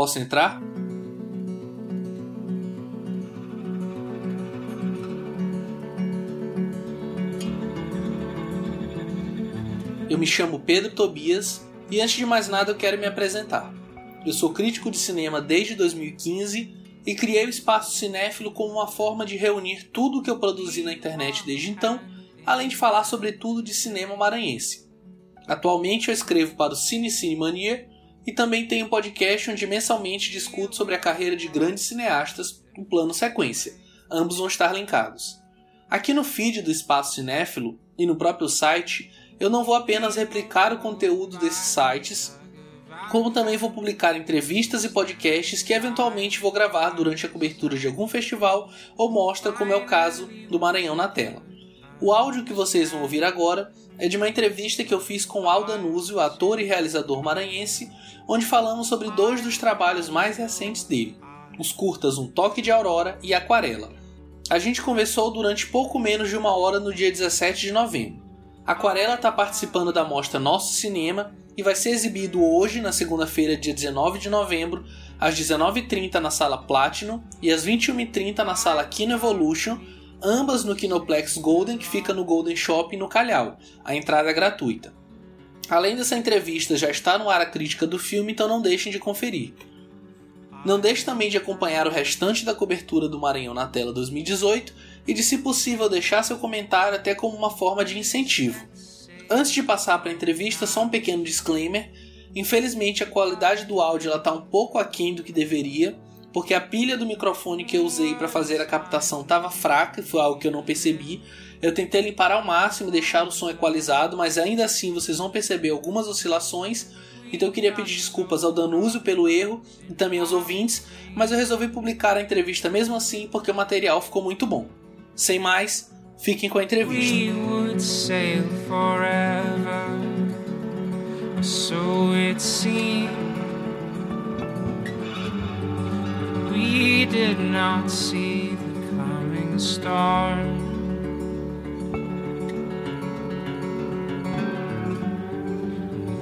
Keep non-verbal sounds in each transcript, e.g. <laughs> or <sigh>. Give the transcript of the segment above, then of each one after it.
Posso entrar? Eu me chamo Pedro Tobias e antes de mais nada eu quero me apresentar. Eu sou crítico de cinema desde 2015 e criei o Espaço Cinéfilo como uma forma de reunir tudo o que eu produzi na internet desde então, além de falar sobre tudo de cinema maranhense. Atualmente eu escrevo para o Cine Cine Mania e também tenho um podcast onde mensalmente discuto sobre a carreira de grandes cineastas no plano sequência. Ambos vão estar linkados. Aqui no feed do Espaço Cinéfilo e no próprio site eu não vou apenas replicar o conteúdo desses sites, como também vou publicar entrevistas e podcasts que eventualmente vou gravar durante a cobertura de algum festival ou mostra, como é o caso do Maranhão na tela. O áudio que vocês vão ouvir agora é de uma entrevista que eu fiz com Aldo Anúzio, ator e realizador maranhense, onde falamos sobre dois dos trabalhos mais recentes dele, os curtas Um Toque de Aurora e Aquarela. A gente conversou durante pouco menos de uma hora no dia 17 de novembro. Aquarela está participando da mostra Nosso Cinema e vai ser exibido hoje, na segunda-feira, dia 19 de novembro, às 19h30 na sala Platinum e às 21h30 na sala Kino Evolution, ambas no Kinoplex Golden, que fica no Golden Shopping no Calhau. A entrada é gratuita. Além dessa entrevista, já está no ar a crítica do filme, então não deixem de conferir. Não deixe também de acompanhar o restante da cobertura do Maranhão na tela 2018 e de, se possível, deixar seu comentário até como uma forma de incentivo. Antes de passar para a entrevista, só um pequeno disclaimer. Infelizmente, a qualidade do áudio está um pouco aquém do que deveria, porque a pilha do microfone que eu usei para fazer a captação estava fraca, foi algo que eu não percebi. Eu tentei limpar ao máximo deixar o som equalizado, mas ainda assim vocês vão perceber algumas oscilações. Então eu queria pedir desculpas ao Danúzio pelo erro e também aos ouvintes, mas eu resolvi publicar a entrevista mesmo assim porque o material ficou muito bom. Sem mais, fiquem com a entrevista. We did not see the coming storm.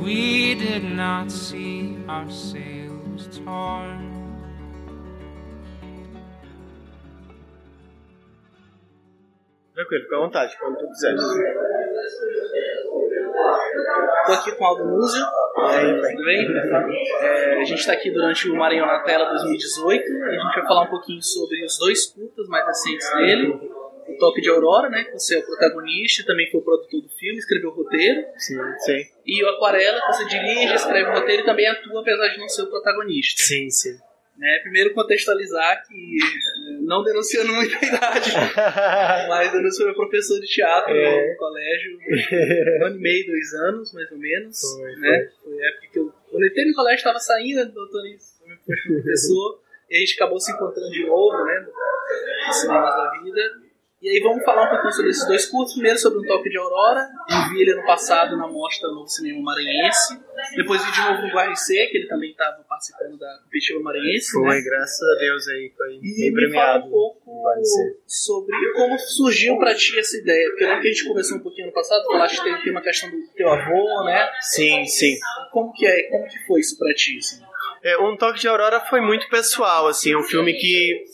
We did not see our sails torn. Tranquilo, fica à vontade, quando tu quiser. Estou aqui com o Aldo Múzio. tudo bem? É, a gente está aqui durante o Maranhão na Tela 2018 e a gente vai falar um pouquinho sobre os dois curtas mais recentes dele. O Toque de Aurora, né, que você é o protagonista, também foi o produtor do filme, escreveu o roteiro. Sim, sim. E o Aquarela, que você dirige, escreve o roteiro e também atua, apesar de não ser o protagonista. Sim, sim. Né? Primeiro contextualizar que, não denunciando muita idade, <laughs> mas eu sou professor de teatro É. no colégio, um ano e meio, dois anos, mais ou menos. Foi, né? Foi a época que eu, quando eu entrei no colégio, estava saindo do doutor professor, e a gente acabou se encontrando de novo, né? Cinemas da vida. E aí vamos falar um pouquinho sobre esses dois cursos. Primeiro sobre um toque de Aurora. Eu vi ele ano passado na mostra Novo Cinema Maranhense. Depois vi de novo no RC, que ele também estava participando da competitiva maranhense. Foi, né? graças a Deus aí, foi E bem premiado. um pouco sobre como surgiu pra ti essa ideia. Porque eu lembro que a gente conversou um pouquinho no passado, falaste que tem, uma questão do teu avô, né? Sim, sim. Como que é? Como que foi isso pra ti? Assim? É, um Toque de Aurora foi muito pessoal, assim, um filme que,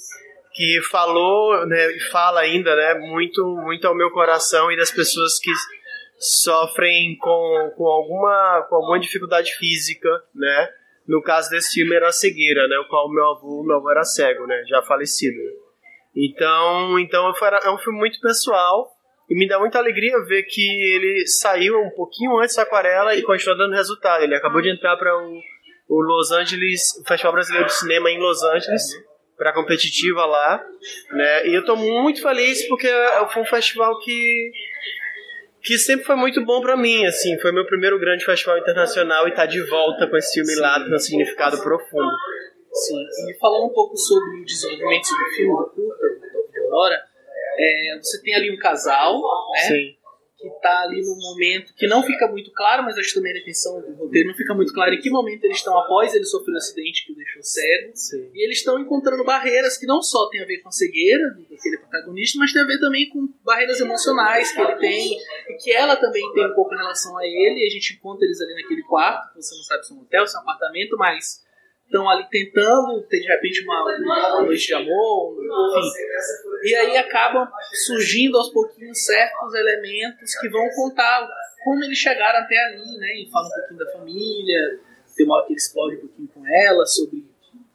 que falou, né, e fala ainda, né, muito, muito ao meu coração e das pessoas que sofrem com, com, alguma, com alguma dificuldade física, né, no caso desse filme era a cegueira, né, o qual meu avô, meu avô era cego, né, já falecido. Então, então é um filme muito pessoal e me dá muita alegria ver que ele saiu um pouquinho antes da Aquarela e continua dando resultado. Ele acabou de entrar para o o Los Angeles, o Festival Brasileiro de Cinema em Los Angeles, para competitiva lá, né? E eu tô muito feliz porque foi um festival que que sempre foi muito bom para mim, assim, foi meu primeiro grande festival internacional e tá de volta com esse filme lá tem um significado profundo. Sim. E falando um pouco sobre o desenvolvimento do filme, do curta, do Aurora, é, você tem ali um casal, né? Sim. Que tá ali num momento que não fica muito claro, mas acho também a intenção do roteiro não fica muito claro em que momento eles estão após ele sofrer um acidente que o deixou cego. Sim. E eles estão encontrando barreiras que não só tem a ver com a cegueira daquele protagonista, mas tem a ver também com barreiras emocionais que ele tem e que ela também tem um pouco em relação a ele. E a gente encontra eles ali naquele quarto, que você não sabe se é um hotel, se é um apartamento, mas estão ali tentando ter de repente uma, uma noite de amor, enfim. E aí acabam surgindo aos pouquinhos certos elementos que vão contar como eles chegaram até ali, né? E fala um pouquinho da família, tem uma hora que ele explode um pouquinho com ela sobre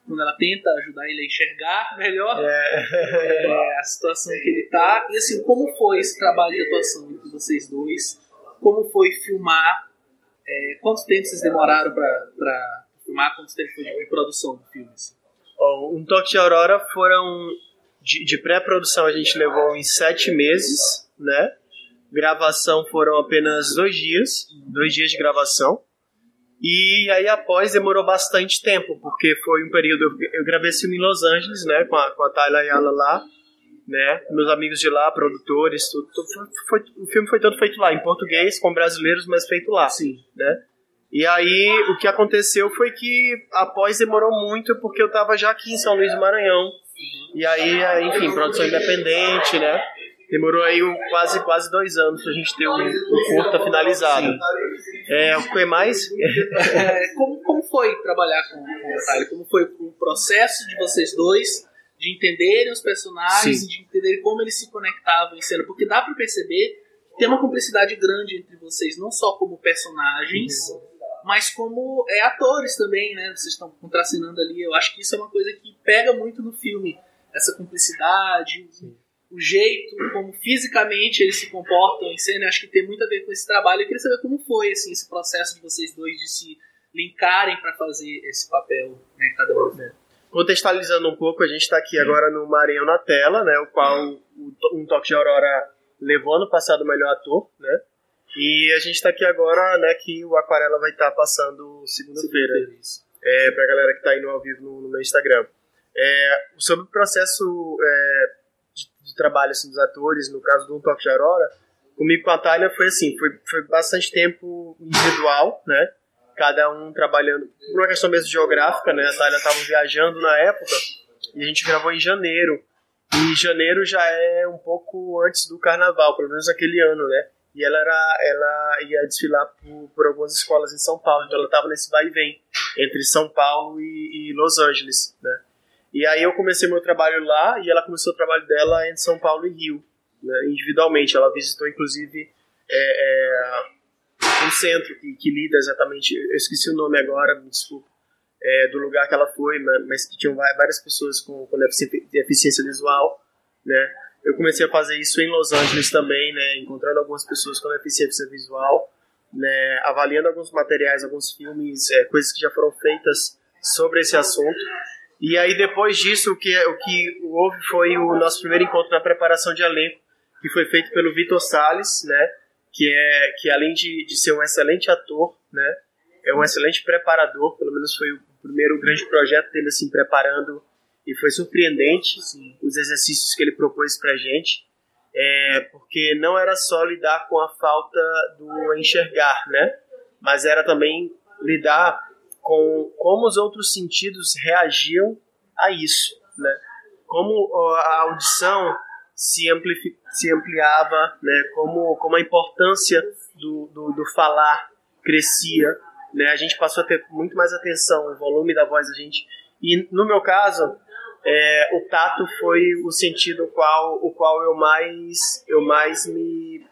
quando ela tenta ajudar ele a enxergar melhor É. é, a situação que ele tá. E assim, como foi esse trabalho de atuação entre vocês dois? Como foi filmar? É, quanto tempo vocês demoraram pra filmar? Quanto tempo foi de produção do filme? Assim? Ó, um toque de Aurora foram de, de pré-produção a gente levou em sete meses, né? Gravação foram apenas dois dias, dois dias de gravação. E aí após demorou bastante tempo, porque foi um período. Eu, gravei esse filme em Los Angeles, né? Com a, com a Ayala lá, né? Meus amigos de lá, produtores, tudo. tudo foi, foi- o filme foi todo feito lá, em português, com brasileiros, mas feito lá. Sim. né? E aí o que aconteceu foi que após demorou muito porque eu tava já aqui em São Luís do Maranhão. E aí, é, enfim, produção independente, né? Demorou aí um- quase quase dois anos pra gente ter o, o curta finalizado. É, o que mais? É, como, como foi trabalhar com, com o Tyler? Como foi o processo de vocês dois de entenderem os personagens Sim. de entenderem como eles se conectavam em cena? Porque dá pra perceber que tem uma cumplicidade grande entre vocês, não só como personagens, mas como é, atores também, né? Vocês estão contracenando ali. Eu acho que isso é uma coisa que pega muito no filme. Essa cumplicidade, o jeito como fisicamente eles se comportam em cena, acho que tem muito a ver com esse trabalho. Eu queria saber como foi assim, esse processo de vocês dois de se linkarem para fazer esse papel, né, cada um. Contextualizando um pouco, a gente está aqui agora no Maranhão na tela, né? O qual um toque de Aurora levou ano passado o melhor ator, né? E a gente está aqui agora, né? Que o Aquarela vai estar passando segunda-feira. é, pra galera que tá indo ao vivo no, no meu Instagram. É, sobre o processo é, de, de trabalho assim, dos atores, no caso do Toque de Aurora, comigo com a Thalia foi assim, foi, foi bastante tempo individual, né? Cada um trabalhando, por uma questão mesmo geográfica, né? A Thalia estava viajando na época e a gente gravou em janeiro. E janeiro já é um pouco antes do carnaval, pelo menos aquele ano, né? E ela, era, ela ia desfilar por, por algumas escolas em São Paulo, então ela estava nesse vai e vem entre São Paulo e, e Los Angeles, né? E aí eu comecei meu trabalho lá e ela começou o trabalho dela em São Paulo e Rio, né, individualmente. Ela visitou inclusive é, é, um centro que, que lida exatamente, eu esqueci o nome agora, me desculpa, é, do lugar que ela foi, ma- mas que tinham várias pessoas com, com defici- deficiência visual, né? Eu comecei a fazer isso em Los Angeles também, né? Encontrando algumas pessoas com deficiência visual, né? Avaliando alguns materiais, alguns filmes, é, coisas que já foram feitas sobre esse assunto. E aí depois disso, o que, o que houve foi o nosso primeiro encontro na preparação de elenco, que foi feito pelo Vitor Salles, né? Que é que além de, de ser um excelente ator, né? É um excelente preparador, pelo menos foi o primeiro grande projeto dele assim preparando e foi surpreendente os exercícios que ele propôs pra gente. É, porque não era só lidar com a falta do enxergar, né? Mas era também lidar com como os outros sentidos reagiam a isso, né? Como a audição se, amplifi- se ampliava, né? Como, como a importância do, do, do falar crescia, né? A gente passou a ter muito mais atenção, o volume da voz da gente. E no meu caso, é, o tato foi o sentido qual, o qual eu mais, eu mais me,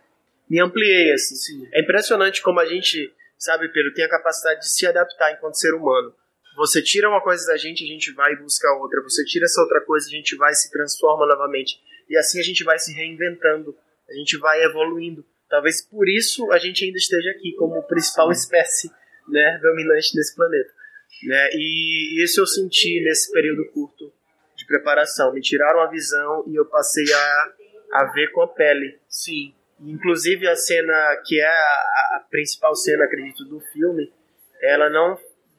me ampliei, assim. É impressionante como a gente, sabe, Pedro, tem a capacidade de se adaptar enquanto ser humano. Você tira uma coisa da gente, a gente vai e busca outra. Você tira essa outra coisa, a gente vai e se transforma novamente. E assim a gente vai se reinventando, a gente vai evoluindo. Talvez por isso a gente ainda esteja aqui como principal espécie né, dominante desse planeta. Né? E isso eu senti nesse período curto preparação. Me tiraram a visão e eu passei a, a ver com a pele. Sim. Inclusive a cena que é a, a principal cena, acredito, do filme, ela não,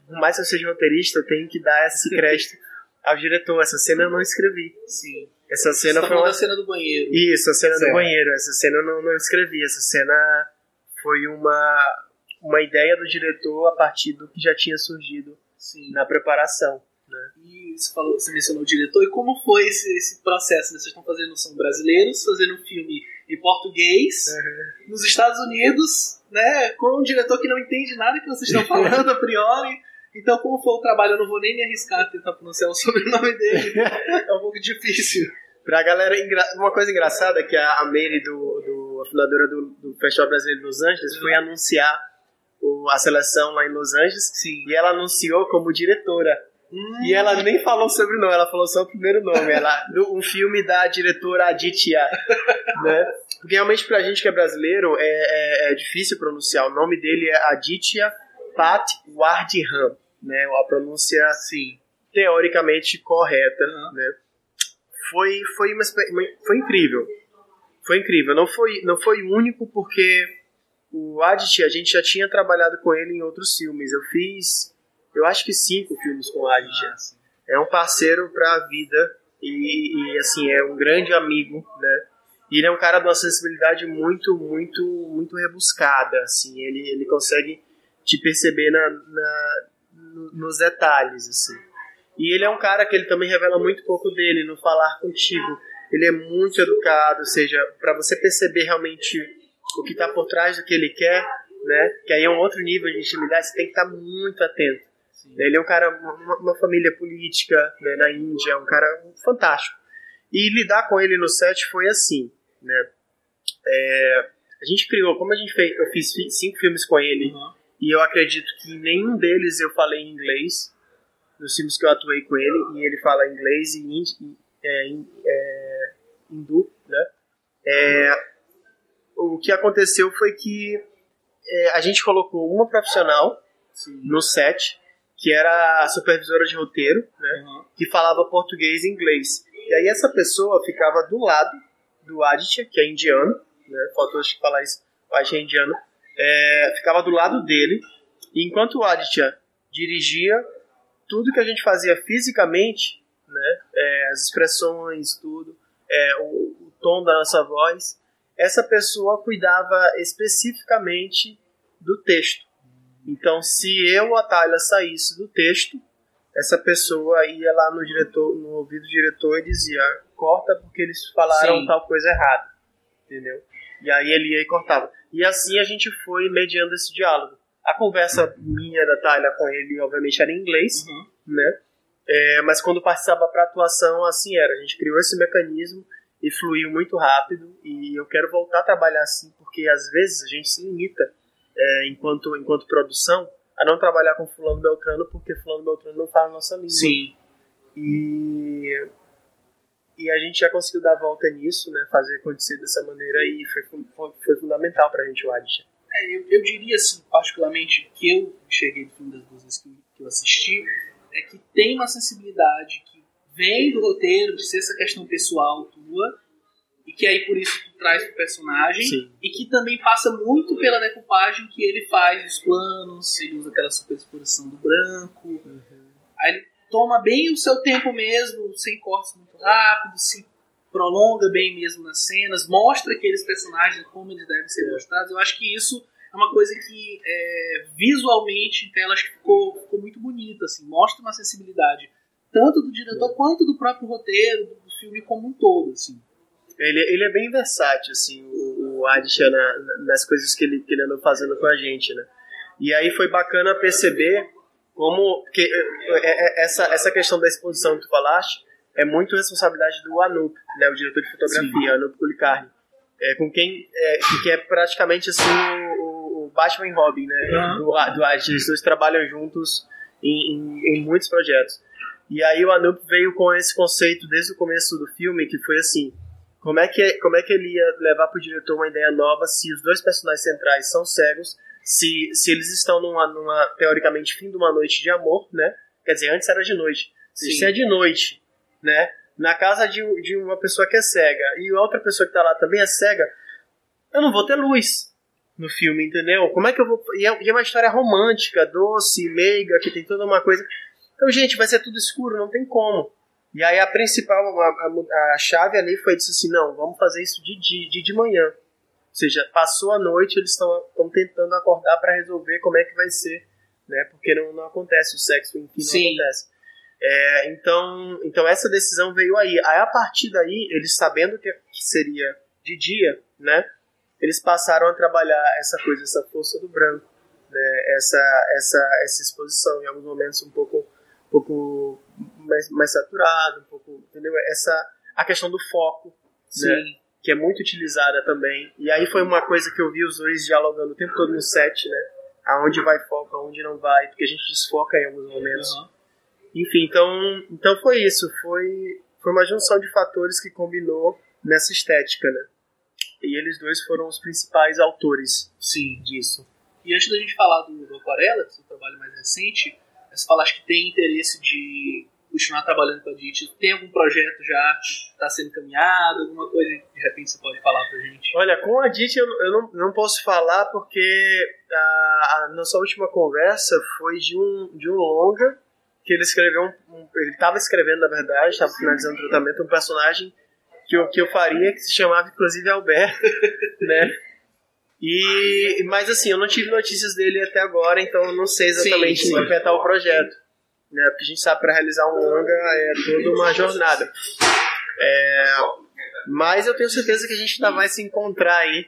por mais que eu seja roteirista, eu tenho que dar esse <laughs> crédito ao diretor. Essa cena eu não escrevi. Sim. Essa Você cena tá foi uma da cena do banheiro. isso, a cena Certo. do banheiro. Essa cena eu não, não escrevi. Essa cena foi uma, uma ideia do diretor a partir do que já tinha surgido Sim. na preparação. E você, falou, você mencionou o diretor, e como foi esse, esse processo? né? Vocês estão fazendo, são brasileiros, fazendo um filme em português, nos Estados Unidos, né, com um diretor que não entende nada que vocês estão falando a priori. Então, como for o trabalho, eu não vou nem me arriscar a tentar pronunciar o sobrenome dele. é um pouco difícil. Pra galera, uma coisa engraçada é que a Mary, do, do, a fundadora do, do Festival Brasileiro de Los Angeles, foi anunciar o, a seleção lá em Los Angeles Sim. e ela anunciou como diretora. Hum, E ela nem falou o sobrenome, ela falou só o primeiro nome. Ela, um filme da diretora Aditya. né? Porque realmente pra gente que é brasileiro é, é, é difícil pronunciar. O nome dele é Aditya Pat Wardham. Né? A pronúncia Sim. teoricamente correta. Uhum. Né? Foi, foi, uma- foi incrível. Foi incrível. Não foi, não foi único porque o Aditya, a gente já tinha trabalhado com ele em outros filmes. Eu fiz, eu acho que cinco filmes com o Aditya. É um parceiro pra vida e, e, assim, é um grande amigo, né? E ele é um cara de uma sensibilidade muito, muito, muito rebuscada, assim. Ele, ele consegue te perceber na, na- no- nos detalhes, assim. E ele é um cara que ele também revela muito pouco dele no falar contigo. Ele é muito educado, ou seja, para você perceber realmente o que está por trás do que ele quer, né? Que aí é um outro nível de intimidade, você tem que estar muito atento. Ele é um cara, uma, uma família política né, na Índia, um cara fantástico. E lidar com ele no set foi assim, né? É, a gente criou, como a gente fez, eu fiz fi- cinco filmes com ele, Uhum. e eu acredito que em nenhum deles eu falei em inglês, nos filmes que eu atuei com ele, e ele fala inglês e hindi, é, é, hindu, né? É, o que aconteceu foi que é, a gente colocou uma profissional no set, que era a supervisora de roteiro, né? Uhum. que falava português e inglês. E aí essa pessoa ficava do lado do Aditya, que é indiano, né? Faltou acho que falar isso, o Aditya é indiano. É, ficava do lado dele, e enquanto o Aditya dirigia, tudo que a gente fazia fisicamente, né? É, as expressões, tudo, é, o, o tom da nossa voz, essa pessoa cuidava especificamente do texto. Então, se eu, a Thalia, saísse do texto, essa pessoa ia lá no diretor, no ouvido do diretor e dizia: corta porque eles falaram Sim. tal coisa errada, entendeu? E aí ele ia e cortava. E assim a gente foi mediando esse diálogo. A conversa minha da Thalia com ele, obviamente, era em inglês, Uhum. né? É, mas quando participava para atuação, assim era. A gente criou esse mecanismo e fluiu muito rápido. E eu quero voltar a trabalhar assim, porque às vezes a gente se limita, é, enquanto, enquanto produção, a não trabalhar com Fulano Beltrano, porque Fulano Beltrano não fala a nossa língua. Sim. E, e a gente já conseguiu dar a volta nisso, né? Fazer acontecer dessa maneira e foi, foi, foi fundamental pra gente o Aditya. É, eu, eu diria assim, particularmente, que eu enxerguei do filme das duas vezes que, que eu assisti, é que tem uma sensibilidade que vem do roteiro, de ser essa questão pessoal tua, e que aí por isso tu traz pro personagem, Sim. e que também passa muito pela decupagem que ele faz dos planos, ele usa aquela superexposição do branco, aí ele toma bem o seu tempo mesmo, sem cortes muito rápidos, se prolonga bem mesmo nas cenas, mostra aqueles personagens como eles devem ser É. mostrados. Eu acho que isso é uma coisa que é, visualmente em tela acho que ficou, ficou muito bonito, assim, mostra uma sensibilidade tanto do diretor quanto do próprio roteiro, do, do filme como um todo, assim. Ele, ele é bem versátil, assim, o, o Aditya na- na- nas coisas que ele, que ele andou fazendo com a gente, né? E aí foi bacana perceber como que é, é, essa, essa questão da exposição que tu falaste é muito responsabilidade do Anup, né, o diretor de fotografia, Anup Kulikarni, é, com quem é, que é praticamente assim o, o Batman e Robin, né, Uhum. do, do Aditya, eles dois trabalham juntos em, em, em muitos projetos. E aí o Anup veio com esse conceito desde o começo do filme, que foi assim, como é que, como é que ele ia levar para o diretor uma ideia nova se os dois personagens centrais são cegos, se, se eles estão numa, numa, teoricamente, fim de uma noite de amor, né? Quer dizer, antes era de noite. Sim. Se é de noite, né? Na casa de, de uma pessoa que é cega e outra pessoa que tá lá também é cega, eu não vou ter luz no filme, entendeu? Como é que eu vou. E é, e é uma história romântica, doce, meiga, que tem toda uma coisa. Então, gente, vai ser tudo escuro, não tem como. E aí a principal, a, a, a chave ali foi disse assim, não, vamos fazer isso de, de, de, de manhã. Ou seja, passou a noite, eles estão tentando acordar para resolver como é que vai ser, né? Porque não, não acontece o sexo, enfim, não Sim. acontece. É, então, então essa decisão veio aí. Aí a partir daí, eles sabendo que, que seria de dia, né? Eles passaram a trabalhar essa coisa, essa força do branco. né, essa, essa, essa exposição, em alguns momentos um pouco, um pouco mais, mais saturado, um pouco, entendeu? Essa, a questão do foco, né, que é muito utilizada também. E aí foi uma coisa que eu vi os dois dialogando o tempo todo no set, né? Aonde vai foco, aonde não vai, porque a gente desfoca em alguns momentos. Uhum. Enfim, então, então foi isso. Foi, foi uma junção de fatores que combinou nessa estética, né? E eles dois foram os principais autores Sim. disso. E antes da gente falar do, do Aquarela, que é o trabalho mais recente, você falaste que tem interesse de continuar trabalhando com a DIT. Tem algum projeto já que está sendo encaminhado? Alguma coisa que de repente você pode falar pra gente? Olha, com a DIT eu, eu não, não posso falar porque a, a nossa última conversa foi de um, de um longa que ele escreveu, um, um- ele estava escrevendo na verdade, estava finalizando o tratamento, um personagem que eu, que eu faria que se chamava inclusive Alberto, <laughs> né? E, mas assim, eu não tive notícias dele até agora, então eu não sei exatamente Sim, sim. como é que tá o projeto. Né? Porque a gente sabe para realizar um longa é toda uma jornada. É, mas eu tenho certeza que a gente ainda vai se encontrar aí.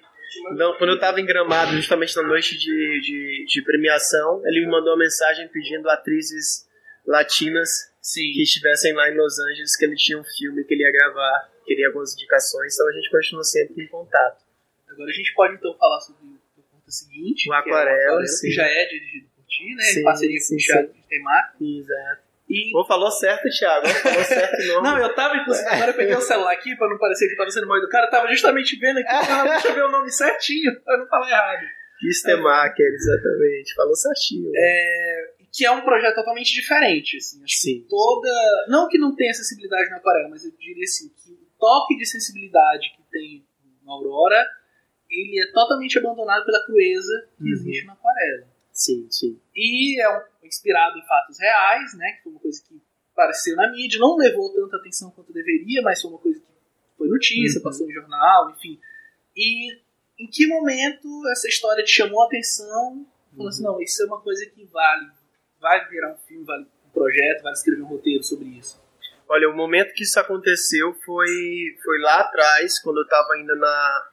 Não, quando eu estava em Gramado, justamente na noite de, de, de premiação, ele me mandou uma mensagem pedindo atrizes latinas Sim. que estivessem lá em Los Angeles, que ele tinha um filme que ele ia gravar, queria algumas indicações, então a gente continua sempre em contato. Agora a gente pode então falar sobre o pergunta seguinte, O que é Aquarela, que já é dirigido ti, né? Sim, em parceria com sim, o Thiago de. Exato. E Pô, falou certo, Thiago. Falou certo <laughs> o nome. Não, eu tava, inclusive, agora eu peguei o celular aqui pra não parecer que eu tava sendo mal educado, eu tava justamente vendo aqui, ah, deixa eu ver o nome certinho, pra não falar errado. Kistemacher, exatamente. Falou certinho. É, que é um projeto totalmente diferente, assim. Acho Sim. que toda. Não que não tenha acessibilidade na aquarela, mas eu diria assim, que o toque de sensibilidade que tem na Aurora, ele é totalmente abandonado pela crueza que Uhum. existe na aquarela. Sim, sim. E é um- inspirado em fatos reais, né? Que foi uma coisa que apareceu na mídia, não levou tanta atenção quanto deveria, mas foi uma coisa que foi notícia, Uhum. passou em jornal, enfim. E em que momento essa história te chamou a atenção? Falou Uhum. assim, não, isso é uma coisa que vale, vai virar um filme, vale um projeto, vale escrever um roteiro sobre isso. Olha, o momento que isso aconteceu foi, foi lá atrás, quando eu tava ainda na.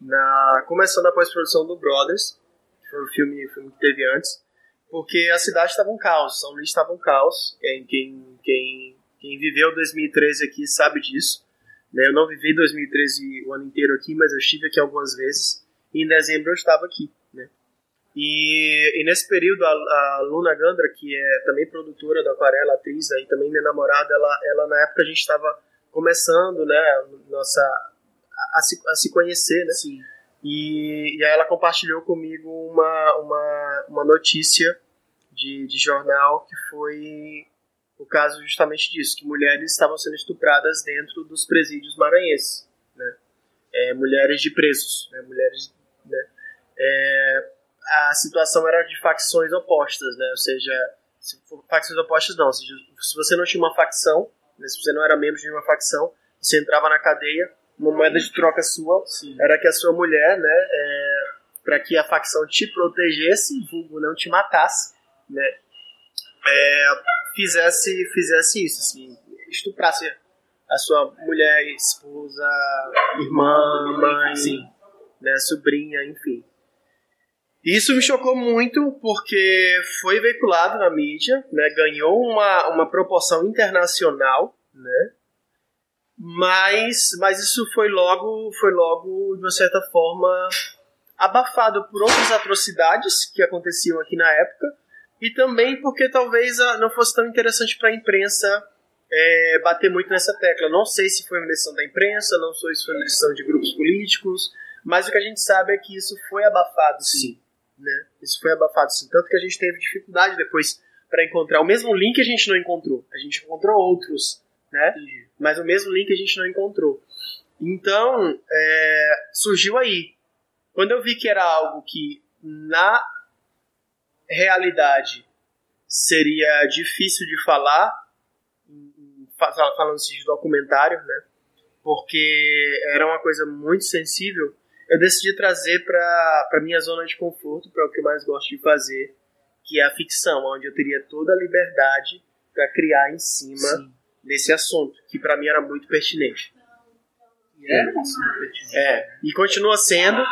na começando a pós-produção do Brothers, foi o filme, filme que teve antes, porque a cidade estava um caos, São Luís estava um caos. Quem, quem, quem, quem viveu 2013 aqui sabe disso. Né? Eu não vivi 2013 o ano inteiro aqui, mas eu estive aqui algumas vezes. E em dezembro eu estava aqui. Né? E, e nesse período, a, a Luna Gandra, que é também produtora da Aquarela, atriz, aí também minha namorada, ela, ela na época a gente estava começando, né, nossa, a, a se, a se conhecer, né? Sim. E, e aí ela compartilhou comigo uma, uma, uma notícia de, de jornal que foi o caso justamente disso, que mulheres estavam sendo estupradas dentro dos presídios maranhenses, né? É, mulheres de presos, né? Mulheres, né? É, a situação era de facções opostas, né? Ou seja, se facções opostas não, seja, se você não tinha uma facção, né? se você não era membro de nenhuma facção, você entrava na cadeia, uma moeda de troca sua Sim. era que a sua mulher, né, é, para que a facção te protegesse, vulgo não te matasse, né, é, fizesse, fizesse isso, assim, estuprasse a sua mulher, esposa, irmã, mãe, né, sobrinha, enfim. Isso me chocou muito porque foi veiculado na mídia, né, ganhou uma, uma proporção internacional, né, mas, mas isso foi logo, foi logo, de uma certa forma, abafado por outras atrocidades que aconteciam aqui na época e também porque talvez ah, não fosse tão interessante para a imprensa é, bater muito nessa tecla. Não sei se foi uma decisão da imprensa, não sei se foi uma decisão de grupos políticos, mas o que a gente sabe é que isso foi abafado, sim. Né? Isso foi abafado, sim. Tanto que a gente teve dificuldade depois para encontrar o mesmo link a gente não encontrou. A gente encontrou outros, né? Mas o mesmo link a gente não encontrou. Então, é, surgiu aí. Quando eu vi que era algo que na realidade seria difícil de falar, em- em- fa- falando assim de documentário, né? Porque era uma coisa muito sensível, eu decidi trazer para minha zona de conforto, para o que eu mais gosto de fazer, que é a ficção, onde eu teria toda a liberdade para criar em cima Sim. Desse assunto, que para mim era muito pertinente. Assunto pertinente. É, e continua sendo.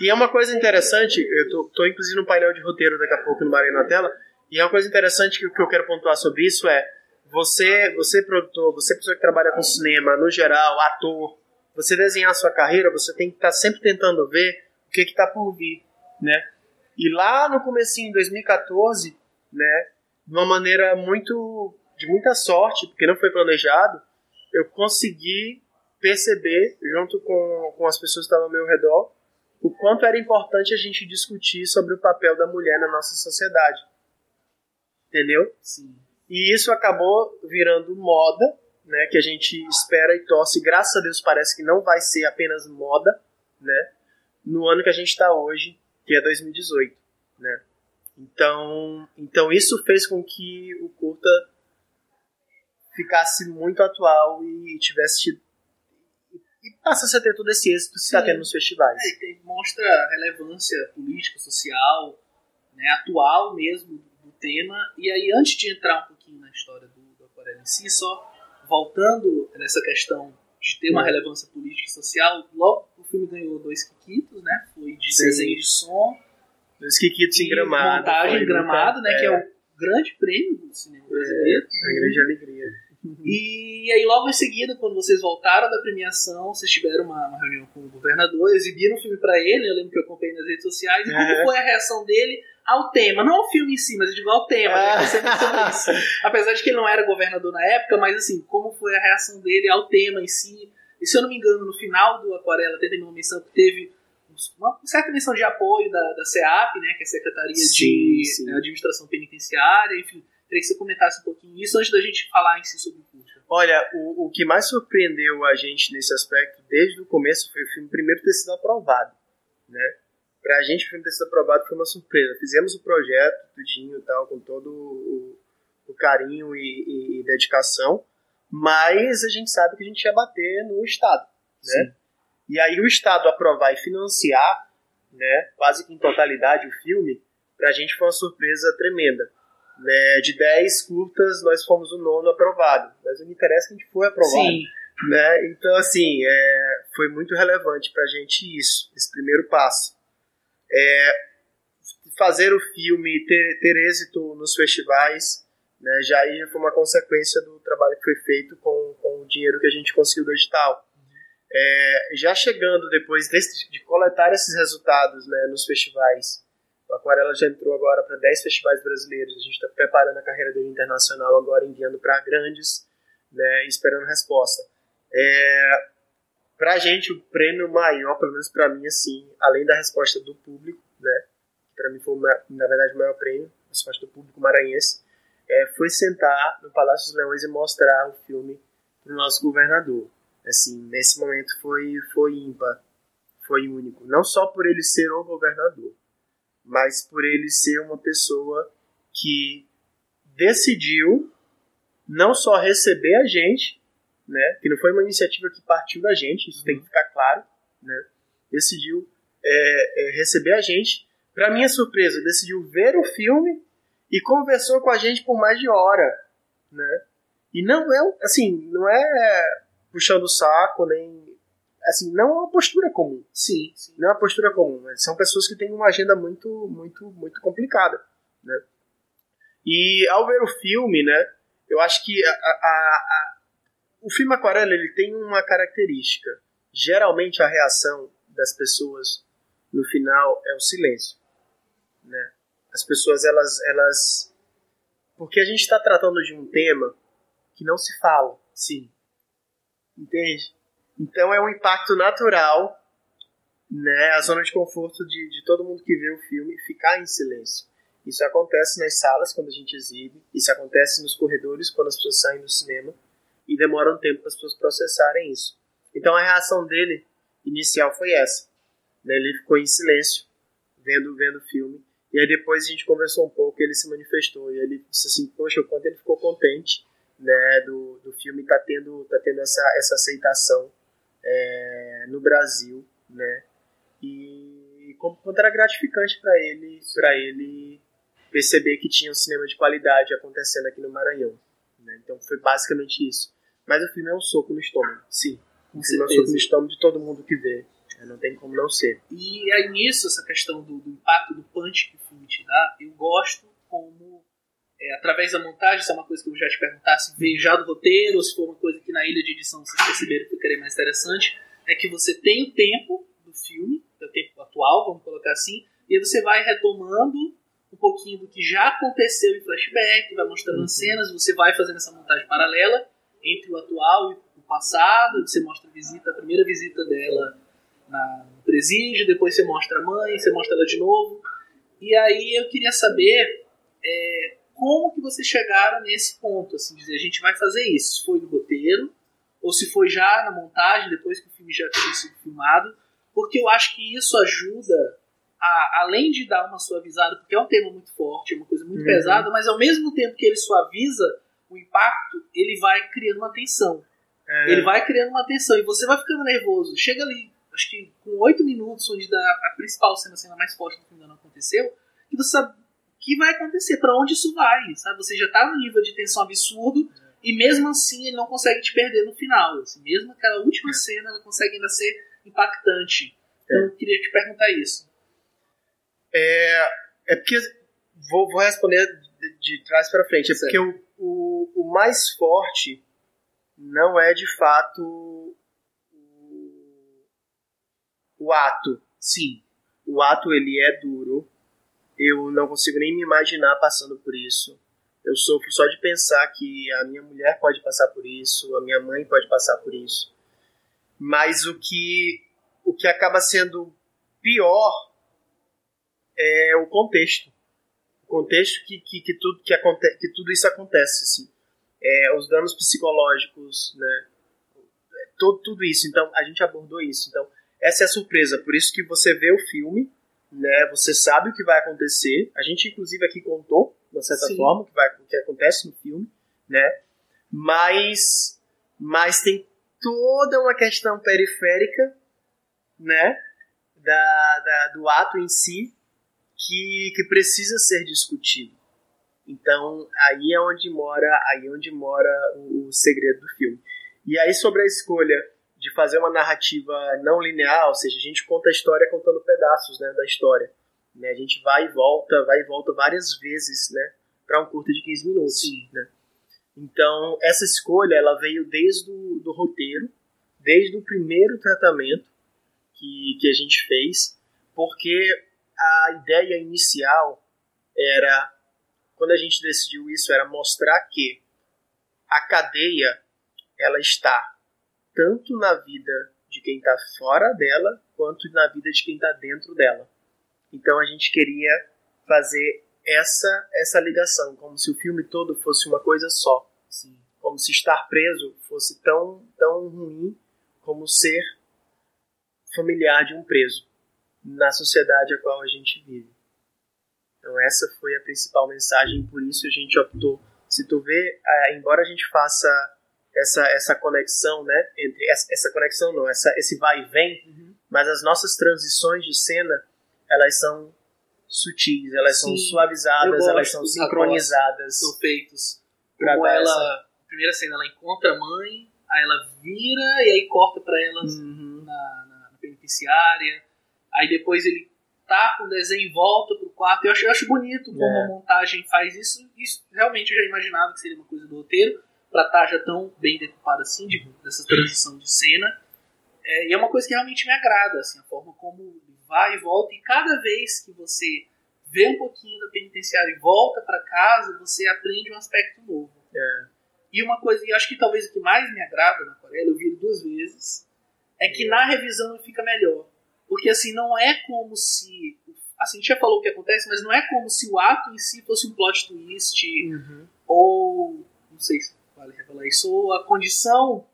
E é uma coisa interessante, eu tô, tô inclusive no painel de roteiro daqui a pouco no Marinho na tela, e é uma coisa interessante que, que eu quero pontuar sobre isso é você, você produtor, você pessoa que trabalha com cinema no geral, ator, você desenhar a sua carreira, você tem que estar tá sempre tentando ver o que está por vir, né? E lá no comecinho de 2014, né, de uma maneira muito de muita sorte, porque não foi planejado, eu consegui perceber, junto com, com as pessoas que estavam ao meu redor, o quanto era importante a gente discutir sobre o papel da mulher na nossa sociedade. Entendeu? Sim. E isso acabou virando moda, né, que a gente espera e torce, graças a Deus parece que não vai ser apenas moda, né, no ano que a gente está hoje, que é 2018, né. Então, então isso fez com que o curta ficasse muito atual e tivesse tido, e passasse a ter todo esse êxito que está tendo nos festivais. É, tem, mostra relevância política, social, né, atual mesmo do tema. E aí, antes de entrar um pouquinho na história do, do Aquarela em si, só voltando nessa questão de ter uma é. relevância política e social, logo o filme ganhou dois Kikitos, né? Foi de Sim. desenho de som. Dois Kikitos em gramado. Montagem em gramado, né? É. Que é o grande prêmio do cinema brasileiro. É, a grande alegria. E aí, logo em seguida, quando vocês voltaram da premiação, vocês tiveram uma, uma reunião com o governador, exibiram o filme para ele, eu lembro que eu acompanhei nas redes sociais, e como foi a reação dele ao tema? Não ao filme em si, mas digo ao tema, né? Você <laughs> Apesar de que ele não era governador na época, mas assim, como foi a reação dele ao tema em si? E se eu não me engano, no final do Aquarela teve uma menção que teve uma certa menção de apoio da, da CEAP, né, que é a Secretaria sim, de sim. Administração Penitenciária, enfim Queria que você comentasse um pouquinho isso antes da gente falar em si sobre o curta. Olha, o, o que mais surpreendeu a gente nesse aspecto desde o começo foi o filme primeiro ter sido aprovado, né? Pra gente o filme ter sido aprovado foi uma surpresa. Fizemos o projeto, tudinho e tal, com todo o, o carinho e, e, e, dedicação, mas a gente sabe que a gente ia bater no Estado, né? Sim. E aí o Estado aprovar e financiar, né, quase que em totalidade o filme, pra gente foi uma surpresa tremenda. Né, de 10 curtas, nós fomos o nono aprovado. Mas o que interessa é que a gente foi aprovado. Sim. Né? Então, assim, é, foi muito relevante pra gente isso, esse primeiro passo. É, fazer o filme, ter, ter êxito nos festivais, né, já aí foi uma consequência do trabalho que foi feito com, com o dinheiro que a gente conseguiu do edital. É, já chegando depois desse, de coletar esses resultados né, nos festivais o Aquarela já entrou agora para 10 festivais brasileiros. A gente está preparando a carreira dele internacional agora, enviando para grandes, né, esperando resposta. É, para a gente, o prêmio maior, pelo menos para mim, assim, além da resposta do público, né, para mim foi, na verdade, o maior prêmio, a resposta do público maranhense, é, foi sentar no Palácio dos Leões e mostrar o filme para o nosso governador. Assim, nesse momento foi, foi ímpar, foi único. Não só por ele ser o governador, mas por ele ser uma pessoa que decidiu não só receber a gente, né, que não foi uma iniciativa que partiu da gente, isso uhum. tem que ficar claro, né, decidiu é, é, receber a gente. Para minha surpresa, decidiu ver o filme e conversou com a gente por mais de hora, né? E não é assim, não é puxando o saco nem assim, não é uma postura comum. Sim, sim. Não é uma postura comum. Mas são pessoas que têm uma agenda muito, muito, muito complicada, né? E ao ver o filme, né, eu acho que a, a, a, o filme Aquarela ele tem uma característica. Geralmente a reação das pessoas no final é o silêncio, né? As pessoas elas elas porque a gente está tratando de um tema que não se fala, sim, entende? Então é um impacto natural, né, a zona de conforto de, de todo mundo que vê o filme ficar em silêncio. Isso acontece nas salas quando a gente exibe, isso acontece nos corredores quando as pessoas saem do cinema e demora um tempo para as pessoas processarem isso. Então a reação dele inicial foi essa. Né? Ele ficou em silêncio, vendo, vendo o filme. E aí depois a gente conversou um pouco ele se manifestou. E ele disse assim, poxa, o quanto ele ficou contente né, do, do filme tá tendo, tá tendo essa, essa aceitação é, no Brasil, né? E como era gratificante para ele, para ele perceber que tinha um cinema de qualidade acontecendo aqui no Maranhão. Né? Então foi basicamente isso. Mas o filme é um soco no estômago, sim. O filme é um soco no estômago de todo mundo que vê. Não tem como não ser. E aí nisso, essa questão do, do impacto do punch que o filme te dá, eu gosto como, é, através da montagem, se é uma coisa que eu já te perguntasse, veio já do roteiro, ou se for uma coisa que na ilha de edição vocês perceberam que ficaria mais interessante, é que você tem o tempo do filme, o tempo atual, vamos colocar assim, e aí você vai retomando um pouquinho do que já aconteceu em flashback, vai mostrando Uhum. as cenas, você vai fazendo essa montagem paralela entre o atual e o passado, você mostra a visita, a primeira visita dela na, no presídio, depois você mostra a mãe, você mostra ela de novo. E aí eu queria saber é, como que vocês chegaram nesse ponto, assim, dizer, a gente vai fazer isso, se foi no roteiro, ou se foi já na montagem, depois que o filme já tinha sido filmado, porque eu acho que isso ajuda a, além de dar uma suavizada, porque é um tema muito forte, é uma coisa muito Uhum. pesada, mas ao mesmo tempo que ele suaviza o impacto, ele vai criando uma tensão. É, Ele vai criando uma tensão e você vai ficando nervoso. Chega ali, acho que com oito minutos, onde dá a principal cena, a cena mais forte do filme ainda não aconteceu, que você sabe que vai acontecer, pra onde isso vai, sabe? Você já tá no nível de tensão absurdo e mesmo assim ele não consegue te perder no final. assim. mesmo aquela última É. cena, ela consegue ainda ser impactante. Então eu queria te perguntar isso. É porque. Vou, vou responder de, de trás para frente. É Certo. porque o, o, o mais forte não é de fato o, o ato. Sim. O ato ele é duro. Eu não consigo nem me imaginar passando por isso. Eu sofro só de pensar que a minha mulher pode passar por isso, a minha mãe pode passar por isso. Mas o que o que acaba sendo pior é o contexto. O contexto que, que, que, tudo, que, que tudo isso acontece. Assim. É, os danos psicológicos, né? Todo, tudo isso. Então, a gente abordou isso. Então, essa é a surpresa. Por isso que você vê o filme, né? Você sabe o que vai acontecer. A gente, inclusive, aqui contou, de certa Sim. forma, o que, vai, o que acontece no filme, né? Mas, mas tem toda uma questão periférica, né? Da, da, do ato em si que, que precisa ser discutido. Então, aí é onde mora, aí é onde mora o, o segredo do filme. E aí sobre a escolha de fazer uma narrativa não linear, ou seja, a gente conta a história contando pedaços, né, da história. Né? A gente vai e volta, vai e volta várias vezes, né, para um curto de 15 minutos, Sim. né? Então, essa escolha, ela veio desde o do roteiro, desde o primeiro tratamento que, que a gente fez, porque a ideia inicial era, quando a gente decidiu isso, era mostrar que a cadeia ela está tanto na vida de quem está fora dela, quanto na vida de quem está dentro dela. Então a gente queria fazer essa essa ligação, como se o filme todo fosse uma coisa só, Sim. como se estar preso fosse tão tão ruim como ser familiar de um preso na sociedade a qual a gente vive. Então essa foi a principal mensagem, por isso a gente optou. Se tu vê, ah, embora a gente faça essa essa conexão, né, entre essa, essa conexão não, essa esse vai e vem, Uhum. mas as nossas transições de cena, elas são sutis, elas são Sim, eu suavizadas, gosto elas são sincronizadas. São feitos. Como ela. essa- A primeira cena ela encontra a mãe, aí ela vira e aí corta pra elas Uhum. na, na- na penitenciária. Aí depois ele tá com o desenho volta pro quarto. Eu acho, eu acho bonito como É. a montagem faz isso. Isso realmente eu já imaginava que seria uma coisa do roteiro, pra estar já tão bem decupado assim, de, dessa transição de cena. É, e é uma coisa que realmente me agrada, assim, a forma como ele vai e volta. E cada vez que você vê um pouquinho da penitenciária e volta pra casa, você aprende um aspecto novo. É. E uma coisa, e acho que talvez o que mais me agrada na aquarela, eu vi duas vezes, é que na revisão ele fica melhor. Porque assim, não é como se. Assim, a gente já falou o que acontece, mas não é como se o ato em si fosse um plot twist, Uhum. ou. Não sei se vale revelar isso, ou a condição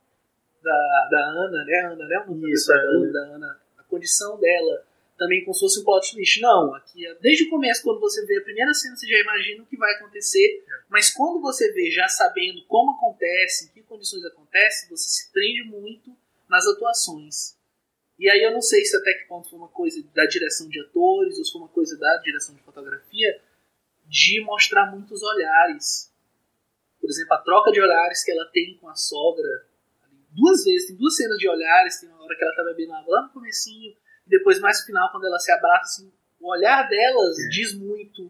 da, da Ana, né? Ana, né? O nome da Isso, a da Ana. Da Ana. A condição dela também como se fosse um plot twist. Não, aqui, é- desde o começo, quando você vê a primeira cena, você já imagina o que vai acontecer. Mas quando você vê já sabendo como acontece, em que condições acontece, você se prende muito nas atuações. E aí eu não sei se até que ponto foi uma coisa da direção de atores, ou se foi uma coisa da direção de fotografia, de mostrar muitos olhares. Por exemplo, a troca de olhares que ela tem com a sogra duas vezes, tem duas cenas de olhares, tem uma hora que ela tá bebendo água lá no comecinho, e depois mais no final, quando ela se abraça, assim, o olhar delas é. diz muito.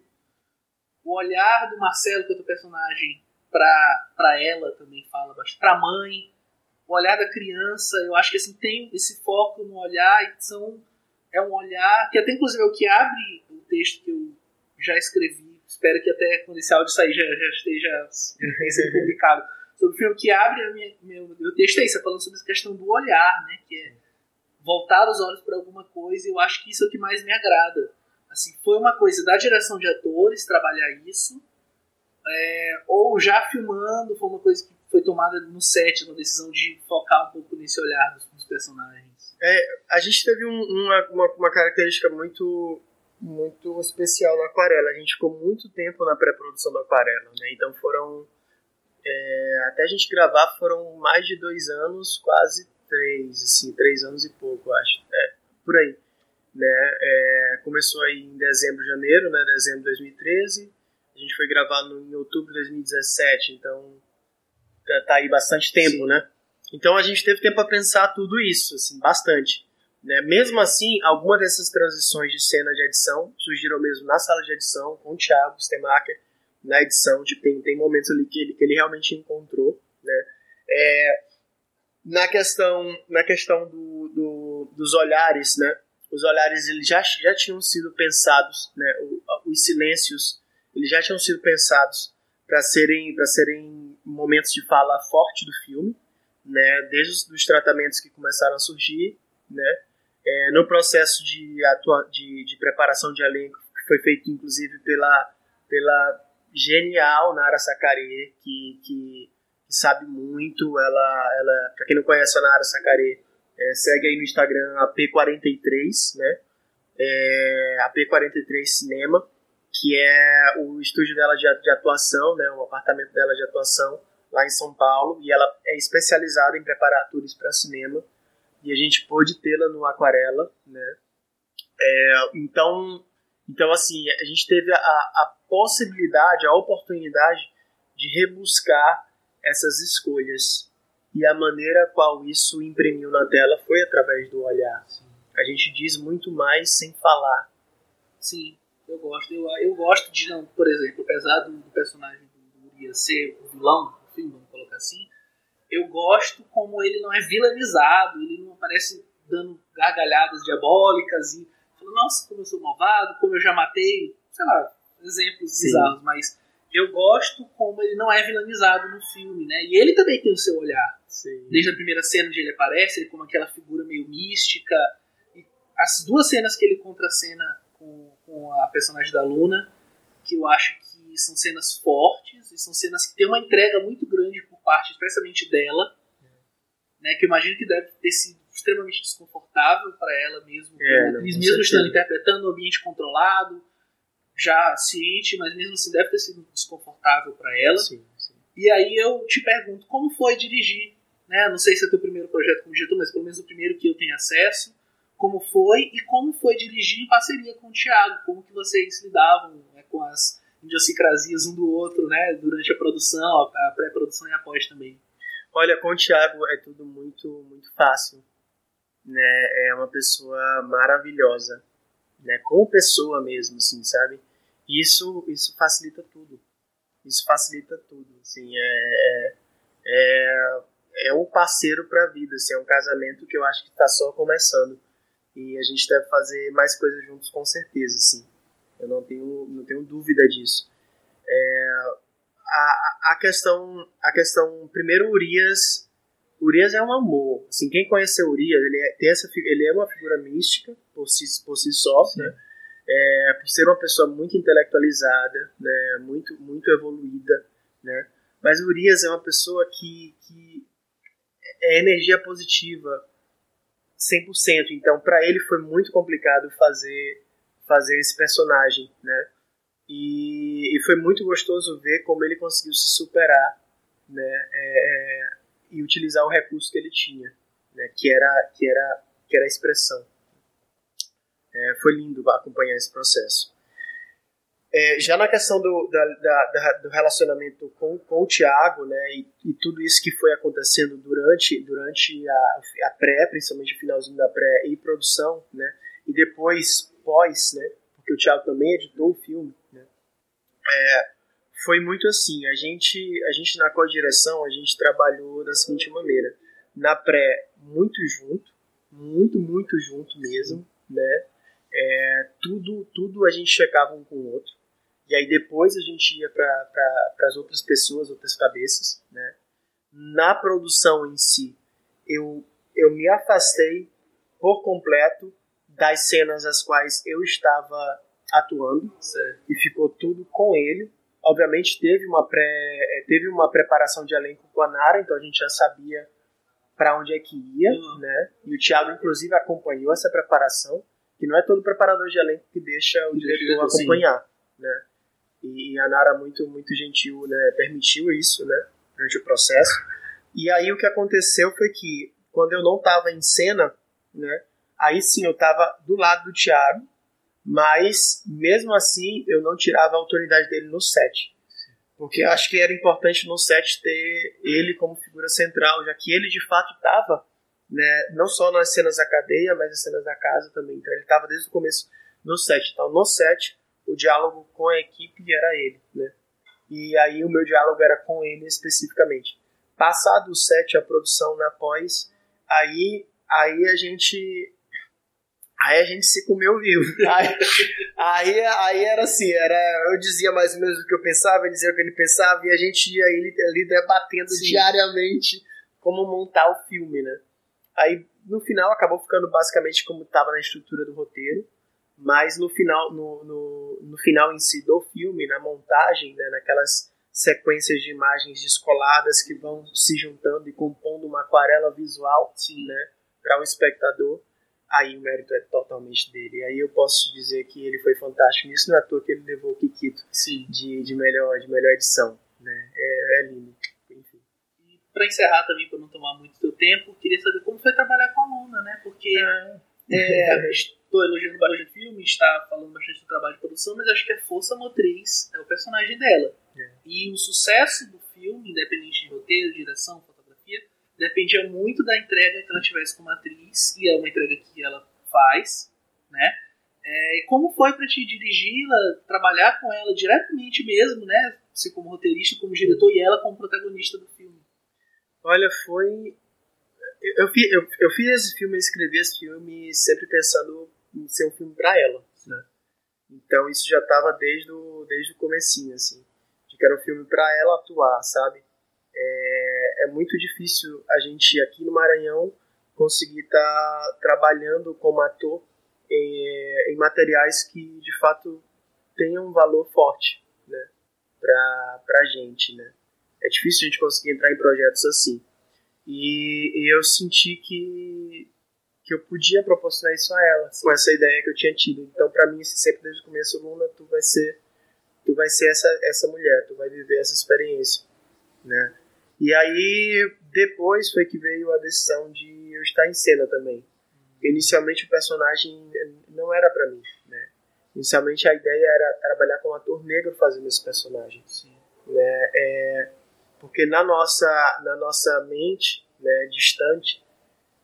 O olhar do Marcelo, que é outro personagem, pra, pra ela também fala bastante. Pra mãe, o olhar da criança, eu acho que assim, tem esse foco no olhar e são, é um olhar que até inclusive é o que abre o texto que eu já escrevi. Espero que até quando esse áudio sair já, já esteja sido <laughs> publicado. Sobre o filme que abre a minha, meu, meu texto é isso, é falando sobre essa questão do olhar, né? Que é voltar os olhos para alguma coisa, e eu acho que isso é o que mais me agrada. Assim, foi uma coisa da direção de atores trabalhar isso, é, ou já filmando, foi uma coisa que foi tomada no set, uma decisão de focar um pouco nesse olhar dos, dos personagens. É, a gente teve um, uma, uma, uma, característica muito muito especial na aquarela. A gente ficou muito tempo na pré-produção da aquarela, né? Então foram é, até a gente gravar foram mais de dois anos, quase três, assim, três anos e pouco, acho. É, por aí. Né? É, começou aí em dezembro, janeiro, né? Dezembro de 2013. A gente foi gravar no, em outubro de 2017, então tá, tá aí bastante tempo, Sim. né? Então a gente teve tempo para pensar tudo isso, assim, bastante. Né? Mesmo assim, algumas dessas transições de cena de edição surgiram mesmo na sala de edição, com o Thiago Stemacher, na edição. Tipo, tem, tem momentos ali que ele, que ele realmente encontrou. Né? É, na questão, na questão do, do, dos olhares, né? Os olhares eles já, já tinham sido pensados, né? os silêncios eles já tinham sido pensados para serem serem momentos de fala forte do filme, né? Desde os tratamentos que começaram a surgir, né? É, no processo de, atua de, de preparação de elenco que foi feito inclusive pela pela genial Nara Sacarê que, que que sabe muito. Ela, ela para quem não conhece a Nara Sacarê, é, segue aí no Instagram a P43, né? É, a P43 Cinema, que é o estúdio dela de, de atuação, né? O apartamento dela de atuação lá em São Paulo. E ela é especializada em preparar atores para cinema. E a gente pôde tê-la no Aquarela, né? É, então, então, assim, a gente teve a, a possibilidade, a oportunidade de rebuscar essas escolhas. E a maneira qual isso imprimiu na tela foi através do olhar. Sim. A gente diz muito mais sem falar. Sim, eu gosto. Eu, eu gosto de, não, por exemplo, apesar do, personagem do Urias ser o vilão do filme, vamos colocar assim, eu gosto como ele não é vilanizado, ele não aparece dando gargalhadas diabólicas e falando, nossa, como eu sou malvado, como eu já matei, sei lá, exemplos Sim. bizarros, mas eu gosto como ele não é vilanizado no filme, né? E ele também tem o seu olhar. Sim. Desde a primeira cena onde ele aparece, ele como aquela figura meio mística. E as duas cenas que ele contracena com, com a personagem da Luna, que eu acho que são cenas fortes e são cenas que tem uma entrega muito grande parte, especialmente dela, né? Que eu imagino que deve ter sido extremamente desconfortável para ela mesmo, é, não, mesmo estando interpretando um ambiente controlado já ciente, mas mesmo assim deve ter sido desconfortável para ela. Sim, sim. E aí eu te pergunto, como foi dirigir? Né? Não sei se é teu primeiro projeto como diretor, mas pelo menos o primeiro que eu tenho acesso. Como foi e como foi dirigir em parceria com o Thiago? Como que vocês lidavam né, com as idiosincrasias um do outro, né? Durante a produção, a pré-produção e a pós também. Olha, com o Thiago é tudo muito, muito fácil. Né? É uma pessoa maravilhosa né, como pessoa mesmo, assim, sabe? Isso, isso facilita tudo. Isso facilita tudo, assim, é, é, é um parceiro para a vida, assim, é um casamento que eu acho que está só começando e a gente deve fazer mais coisas juntos com certeza, assim. Eu não tenho, não tenho dúvida disso. É, a, a questão, a questão, primeiro Urias, Urias é um amor. Assim, quem conheceu Urias, ele é, tem essa, ele é uma figura mística, por si, por si só, né? É, por ser uma pessoa muito intelectualizada, né? muito, muito evoluída, né? Mas Urias é uma pessoa que, que é energia positiva 100%. Então, para ele foi muito complicado fazer fazer esse personagem, né? E, e, foi muito gostoso ver como ele conseguiu se superar, né? É, é e utilizar o recurso que ele tinha, né? Que era que era que era a expressão. É, foi lindo acompanhar esse processo. é, já na questão do, da, da, da, do relacionamento com, com o Thiago, né, e, e, tudo isso que foi acontecendo durante, durante a, a pré, principalmente o finalzinho da pré e produção, né, e depois pós, né, porque o Thiago também editou o filme, né, é, foi muito assim, a gente, a gente na co-direção, a gente trabalhou da seguinte maneira, na pré, muito junto, muito, muito junto mesmo, né, é, tudo, tudo a gente checava um com o outro. E aí depois a gente ia para as outras pessoas, outras cabeças, né? Na produção em si, eu, eu me afastei por completo das cenas as quais eu estava atuando certo. e ficou tudo com ele. Obviamente teve uma pré é, teve uma preparação de elenco com a Nara, então a gente já sabia para onde é que ia, uhum. né? E o Thiago inclusive acompanhou essa preparação que não é todo preparador de elenco que deixa o diretor acompanhar, sim. né? E a Nara muito muito gentil, né, permitiu isso, né, durante o processo. E aí o que aconteceu foi que quando eu não estava em cena, né, aí sim eu estava do lado do Thiago, mas mesmo assim eu não tirava a autoridade dele no set. Porque eu acho que era importante no set ter ele como figura central, já que ele de fato estava né, não só nas cenas da cadeia, mas nas cenas da casa também. Então ele estava desde o começo no set. Então no set, o diálogo com a equipe era ele, né? E aí o meu diálogo era com ele especificamente. Passado o set, a produção na pós, aí, aí a gente Aí a gente se comeu vivo. <laughs> Aí, aí, aí, era assim, era, eu dizia mais ou menos o que eu pensava, ele dizia o que ele pensava, e a gente ia ali, ali debatendo Sim. diariamente como montar o filme, né? Aí no final acabou ficando basicamente como estava na estrutura do roteiro, mas no final, no, no, no, final em si do filme, na montagem, né, naquelas sequências de imagens descoladas que vão se juntando e compondo uma aquarela visual, sim, né, para o espectador, aí o mérito é totalmente dele. Aí eu posso dizer que ele foi fantástico nisso, não é à toa que ele levou o Kikito sim. De, de, melhor, de melhor edição, né, é, é lindo para encerrar também, para não tomar muito teu tempo, queria saber como foi trabalhar com a Luna, né? Porque é, <laughs> estou elogiando bastante o filme, está falando bastante do trabalho de produção, mas acho que a força motriz é o personagem dela. É. E o sucesso do filme, independente de roteiro, direção, dependia muito da entrega que ela tivesse como atriz, e é uma entrega que ela faz, né? É, e como foi para te dirigi-la, trabalhar com ela diretamente mesmo, né? Você como roteirista, como diretor e ela como protagonista do filme? Olha, foi. Eu, eu, eu, fiz esse filme, eu escrevi esse filme sempre pensando em ser um filme para ela, né? Então isso já estava desde o, desde o comecinho, assim. De que era um filme para ela atuar, sabe? É, é muito difícil a gente aqui no Maranhão conseguir estar tá trabalhando como ator em, em, materiais que de fato tenham um valor forte, né? Pra, pra gente, né? é difícil a gente conseguir entrar em projetos assim. E, e eu senti que, que eu podia proporcionar isso a ela, com essa ideia que eu tinha tido. Então, para mim, assim, sempre desde o começo, Luna, tu vai ser, tu vai ser essa, essa mulher, tu vai viver essa experiência, né? E aí, depois foi que veio a decisão de eu estar em cena também. Inicialmente, o personagem não era para mim, né? Inicialmente, a ideia era trabalhar com um ator negro fazendo esse personagem. Sim. Né? É, porque na nossa, na nossa mente né, distante,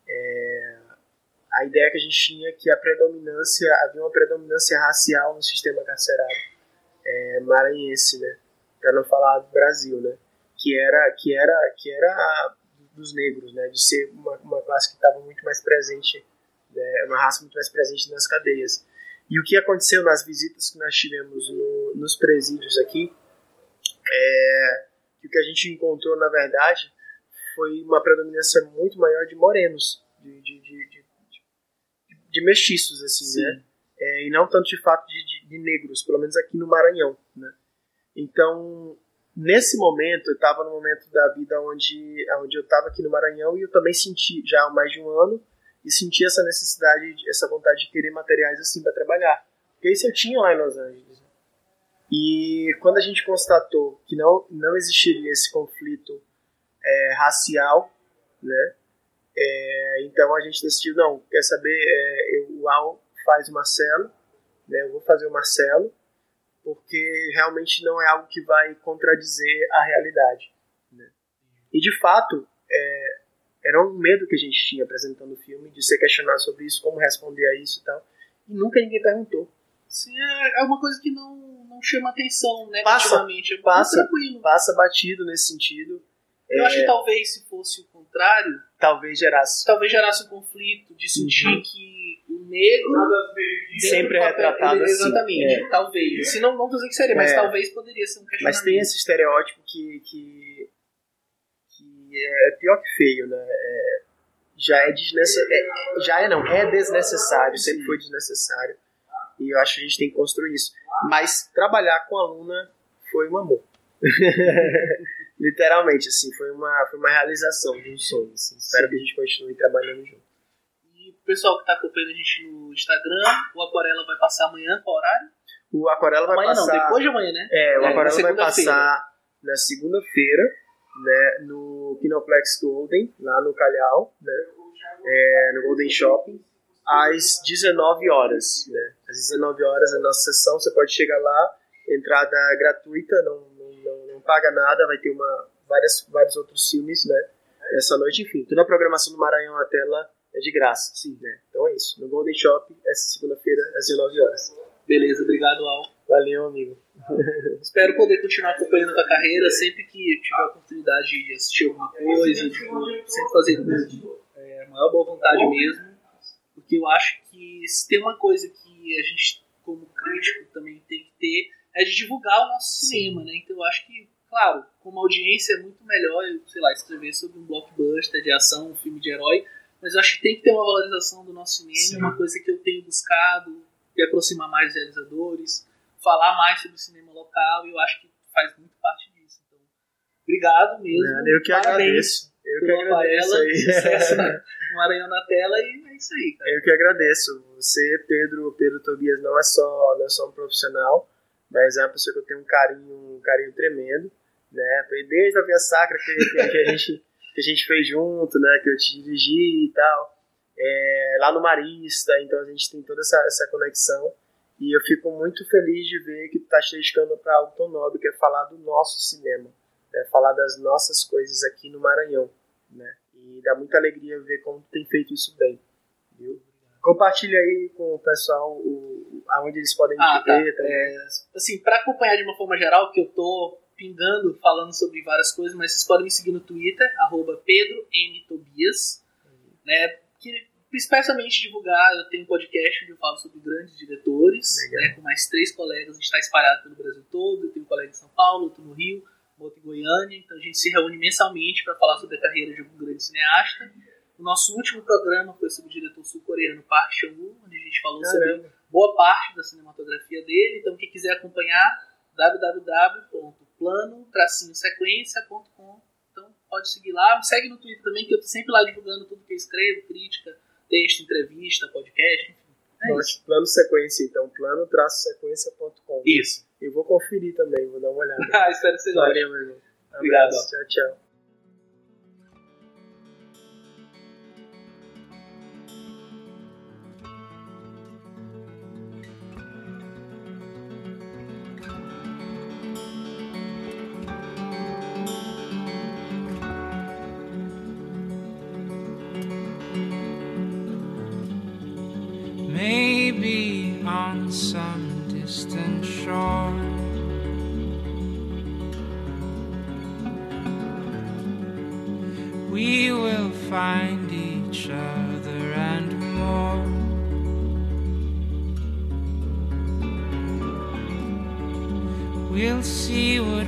é, a ideia que a gente tinha é que a predominância, havia uma predominância racial no sistema carcerário é, maranhense, né? para não falar do Brasil, né? Que era, que era, que era dos negros, né? de ser uma, uma classe que estava muito mais presente, né? uma raça muito mais presente nas cadeias. E o que aconteceu nas visitas que nós tivemos no, nos presídios aqui é que o que a gente encontrou, na verdade, foi uma predominância muito maior de morenos, de, de, de, de, de mestiços, assim, Sim. né? É, e não tanto de fato de, de, negros, pelo menos aqui no Maranhão, né? Então, nesse momento, eu estava no momento da vida onde, onde eu estava aqui no Maranhão e eu também senti, já há mais de um ano, e senti essa necessidade, essa vontade de querer materiais assim para trabalhar. Porque isso eu tinha lá em Los Angeles. E quando a gente constatou que não, não existiria esse conflito é, racial, né, é, então a gente decidiu, não, quer saber, é, eu, o Al faz o Marcelo, né, eu vou fazer o Marcelo, porque realmente não é algo que vai contradizer a realidade. Né? E de fato, é, era um medo que a gente tinha apresentando o filme, de ser questionado sobre isso, como responder a isso e tal. E nunca ninguém perguntou. Sim, é, é uma coisa que não, não chama atenção Passa, negativamente. é passa. tranquilo. Passa batido nesse sentido. Eu É, acho que talvez se fosse o contrário, talvez gerasse. talvez gerasse um conflito de sentir Uhum. que o negro dentro Sempre é retratado assim, Exatamente, é. talvez. Se não, não tô dizendo que seria, mas É. talvez poderia ser um questionamento. Mas tem esse estereótipo que, que, que é pior que feio, né? É, já é desnecessário. já é não, é desnecessário, sempre foi desnecessário. E eu acho que a gente tem que construir isso. Mas trabalhar com a Luna foi um amor. <laughs> Literalmente, assim, foi uma, foi uma realização de um sonho. Assim. Espero que a gente continue trabalhando junto. Pessoal que tá acompanhando a gente no Instagram, o Aquarela vai passar amanhã, qual horário? O Aquarela vai amanhã passar. não, depois de amanhã, né? É, o É, Aquarela na vai passar na segunda-feira, né, no Kinoplex Golden, lá no Calhau, né, é, no Golden Shopping, às 19 horas, né. Às 19 horas é a nossa sessão, você pode chegar lá, entrada gratuita, não, não, não, não paga nada, vai ter uma, várias, vários outros filmes, né, essa noite, enfim, toda a programação do Maranhão na tela é de graça, sim, né. Então é isso, no Golden Shopping, essa segunda-feira, às 19 horas. Beleza, obrigado, Al. Valeu, amigo. <laughs> Espero poder continuar acompanhando a tua carreira sempre que tiver a oportunidade de assistir alguma coisa, sempre fazer tudo. É a maior boa vontade mesmo, porque eu acho que se tem uma coisa que a gente, como crítico, também tem que ter, é de divulgar o nosso cinema, né? Então eu acho que, claro, como audiência é muito melhor eu, sei lá, escrever sobre um blockbuster de ação, um filme de herói, mas eu acho que tem que ter uma valorização do nosso cinema, Sim. uma coisa que eu tenho buscado, de aproximar mais os realizadores, falar mais sobre o cinema local, e eu acho que faz muito parte disso. Então, obrigado mesmo. Nada, eu que Parabéns agradeço. Eu que agradeço Aquarela, sucesso aí. <laughs> no <laughs> Maranhão na tela, e é isso aí, cara. Eu que agradeço. Você, Pedro, Pedro Tobias, não é só, não é só um profissional, mas é uma pessoa que eu tenho um carinho, um carinho tremendo, né? Desde a Via Sacra que- que a gente <laughs> que a gente fez junto, né? Que eu te dirigi e tal. É, lá no Marista, então a gente tem toda essa, essa conexão. E eu fico muito feliz de ver que tu tá se dedicando para algo tão nobre, que é falar do nosso cinema, né? falar das nossas coisas aqui no Maranhão, né? E dá muita alegria ver como tu tem feito isso bem, viu? Compartilha aí com o pessoal o, aonde eles podem Ah, te tá. ver também. É, assim, para acompanhar de uma forma geral, que eu tô pingando, falando sobre várias coisas, mas vocês podem me seguir no Twitter, arroba Pedro N. Tobias, né? Que especialmente divulgar, eu tenho um podcast onde eu falo sobre grandes diretores, né, com mais três colegas, a gente está espalhado pelo Brasil todo, eu tenho um colega em São Paulo, outro no Rio, outro em Goiânia, então a gente se reúne mensalmente para falar sobre a carreira de algum grande cineasta. O nosso último programa foi sobre o diretor sul-coreano Park Chan-woo, onde a gente falou sobre Caramba. boa parte da cinematografia dele. Então, quem quiser acompanhar, www.plano-sequência.com. Então, pode seguir lá. Me segue no Twitter também, que eu tô sempre lá divulgando tudo que eu escrevo, crítica, texto, entrevista, podcast, enfim. É isso. Nosso plano sequência, então, plano-sequência.com. Isso. Eu vou conferir também, vou dar uma olhada. <laughs> Ah, espero que você goste. Valeu, meu irmão. Obrigado. Tchau, tchau. Some distant shore. We will find each other and more. We'll see what